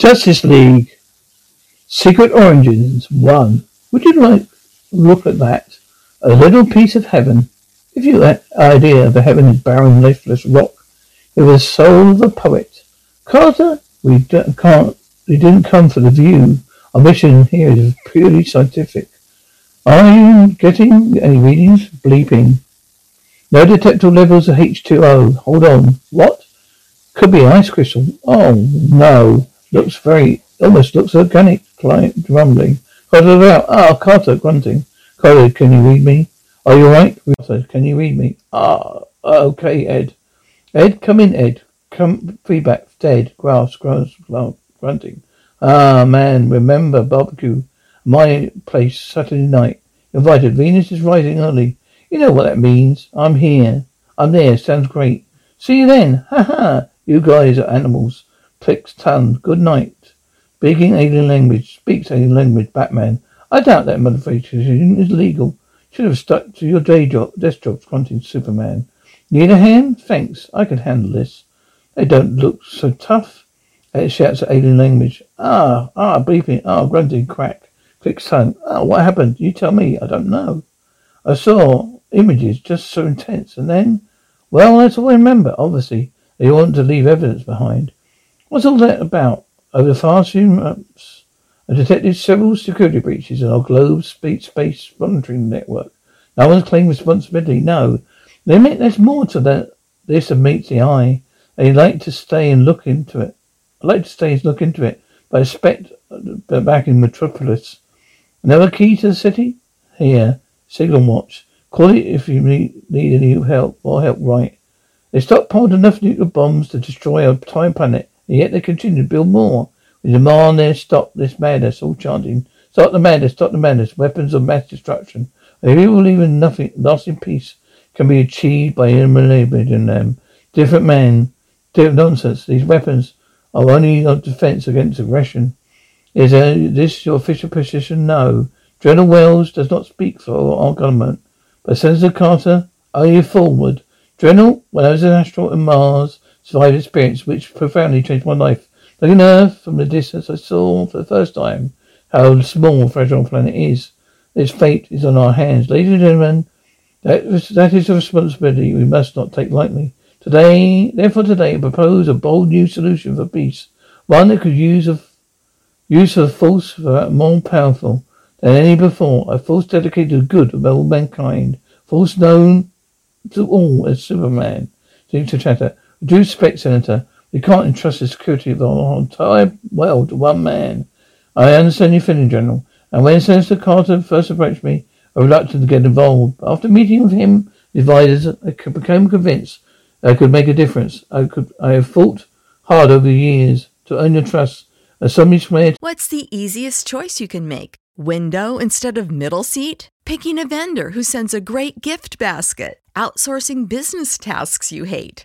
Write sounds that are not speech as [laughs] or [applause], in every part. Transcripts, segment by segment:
Justice League. Secret Origins 1. Would you like look at that? A little piece of heaven. If you had idea of the heaven is barren, lifeless rock, it was the soul of a poet. Carter, we can't, we didn't come for the view. Our mission here is purely scientific. Are you getting any readings? Bleeping. No detectable levels of H2O. Hold on. What? Could be ice crystal. Oh, no. Looks very, almost looks organic, client grumbling. Carter out. Ah, Carter grunting. Carter, can you read me? Are you right? Carter, can you read me? Ah, okay, Ed. Ed, come in, Ed. Come, feedback, dead, grass, grass, grunting. Ah, man, remember barbecue, my place, Saturday night. Invited. Venus is rising early. You know what that means. I'm here. I'm there. Sounds great. See you then. Ha ha. You guys are animals. Clicks tongue. Good night. Speaking alien language. Speaks alien language. Batman. I doubt that modification is legal. Should have stuck to your day job, desk job, grunting Superman. Need a hand? Thanks. I can handle this. They don't look so tough. It shouts at alien language. Ah, ah, bleeping. Ah, grunting. Crack. Clicks tongue. Ah, what happened? You tell me. I don't know. I saw images just so intense, and then, well, that's all I remember. Obviously, they want to leave evidence behind. What's all that about? Over the past few months, I detected several security breaches in our globe space, monitoring network. No one's claimed responsibility. No. They admit there's more to that this than meets the eye. They like to stay and look into it. I'd like to stay and look into it, but I expect uh, back in Metropolis. Another key to the city? Here. Signal watch. Call it if you need, need any help or help right. They stockpiled enough nuclear bombs to destroy our entire planet and yet they continue to build more. We demand they stop this madness, all chanting, Stop the madness, stop the madness, weapons of mass destruction. If you believe in nothing, lasting peace can be achieved by eliminating them. Different men, different nonsense. These weapons are only a defense against aggression. Is this your official position? No. General Wells does not speak for our government. But Senator Carter, are you forward? General, when I was an astronaut in Mars, survived experience which profoundly changed my life. Looking Earth from the distance, I saw for the first time how small fragile planet is. Its fate is on our hands. Ladies and gentlemen, that is, that is a responsibility we must not take lightly. Today, therefore today, I propose a bold new solution for peace. One that could use of use of force more powerful than any before. A force dedicated to the good of all mankind. Force known to all as Superman. Seems to chatter. Due respect, Senator, we can't entrust the security of the entire world to one man. I understand your feeling, General. And when Senator Carter first approached me, I was reluctant to get involved. After meeting with him, the advisors, I became convinced I could make a difference. I could. I have fought hard over the years to earn your trust. As somebody swear. What's the easiest choice you can make? Window instead of middle seat? Picking a vendor who sends a great gift basket? Outsourcing business tasks you hate?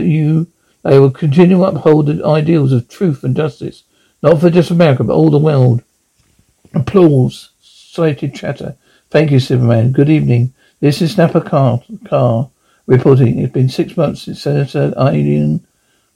you they will continue to uphold the ideals of truth and justice, not for just America, but all the world. Applause, cited chatter. Thank you, Superman. Good evening. This is Snapper Carr, Carr reporting. It's been six months since Senator Allen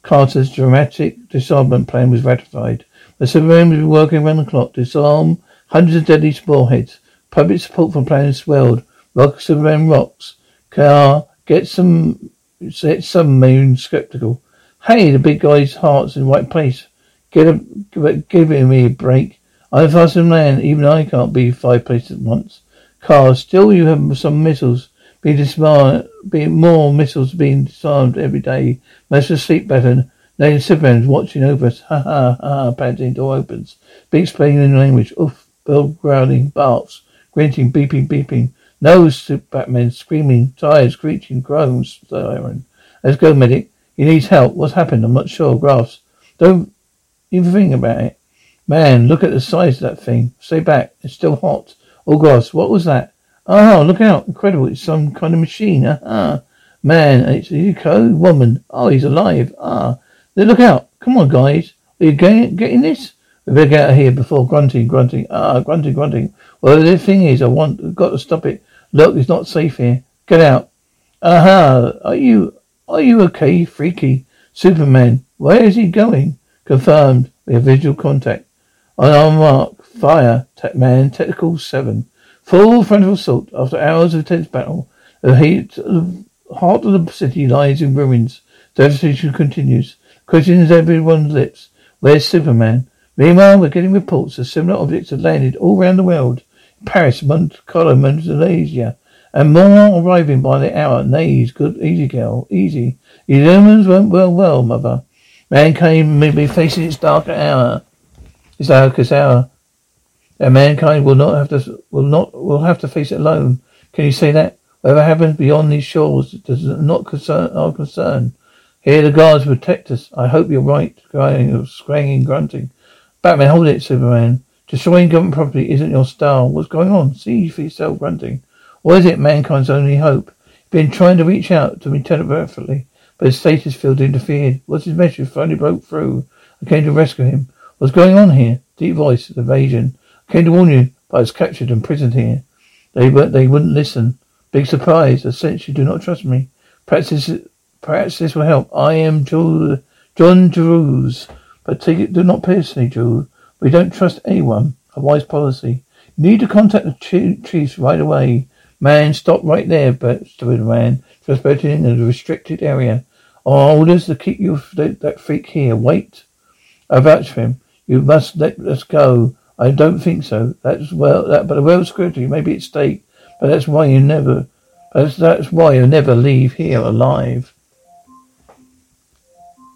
Carter's dramatic disarmament plan was ratified. The Superman has been working around the clock to disarm hundreds of deadly warheads. Public support for the swelled. Rock Superman rocks. Carr, get some some moon skeptical. Hey, the big guy's heart's in the right place. Get a, give, give me a break. I'm a fast man. Even I can't be five places at once. Cars, still you have some missiles. Be disarmed, be more missiles being disarmed every day. Most of sleep better. Now Superman's watching over us. [laughs] Ha ha ha. Panting door opens. Big explaining in language. Oof. Bell growling. Barks. Grunting. Beeping. Beeping. No, Batman screaming, tired, screeching, groans, siren. Let's go, medic. He needs help. What's happened? I'm not sure. Grass. Don't even think about it. Man, look at the size of that thing. Stay back. It's still hot. Oh, gosh, what was that? Oh, look out. Incredible. It's some kind of machine. Ah, man, it's a code woman. Oh, he's alive. Ah, look out. Come on, guys. Are you getting, getting this? We better get out of here before grunting, grunting. Ah, grunting, grunting. Well, the thing is, I want, got to stop it. Look, it's not safe here. Get out. Aha! Are you, are you okay, freaky? Superman, where is he going? Confirmed. We have visual contact. On our mark, fire, tech man, technical seven. Full frontal assault. After hours of intense battle, the heat, the heart of the city lies in ruins. Devastation continues. Questions everyone's lips. Where's Superman? Meanwhile, we're getting reports that similar objects have landed all around the world. Paris, Monte Carlo, Malaysia, and more arriving by the hour. Nays, good, easy girl, easy. The humans went well, well, mother. Mankind may be facing its darker hour, its darkest hour, and mankind will not have to, will not, will have to face it alone. Can you say that? Whatever happens beyond these shores does not concern our concern. Here the guards protect us. I hope you're right. Crying, scranging, grunting. Batman, hold it, Superman. Destroying government property isn't your style. What's going on? See for yourself, grunting. is it, mankind's only hope? He's been trying to reach out to me telepathically, but his stasis field interfered. What's his message? Finally broke through. I came to rescue him. What's going on here? Deep voice, evasion. I came to warn you, but I was captured and imprisoned here. They were, they wouldn't listen. Big surprise. I sense you do not trust me. Perhaps this, perhaps this will help. I am John Drews. But take it, do not personally, Drew. We don't trust anyone. A wise policy. You need to contact the chiefs right away. Man, stop right there, but stupid man. Transporting in a restricted area. Our orders to keep you that, that freak here. Wait. I vouch for him. You must let us go. I don't think so. That's well that but a world security may be at stake. But that's why you never that's that's why you never leave here alive.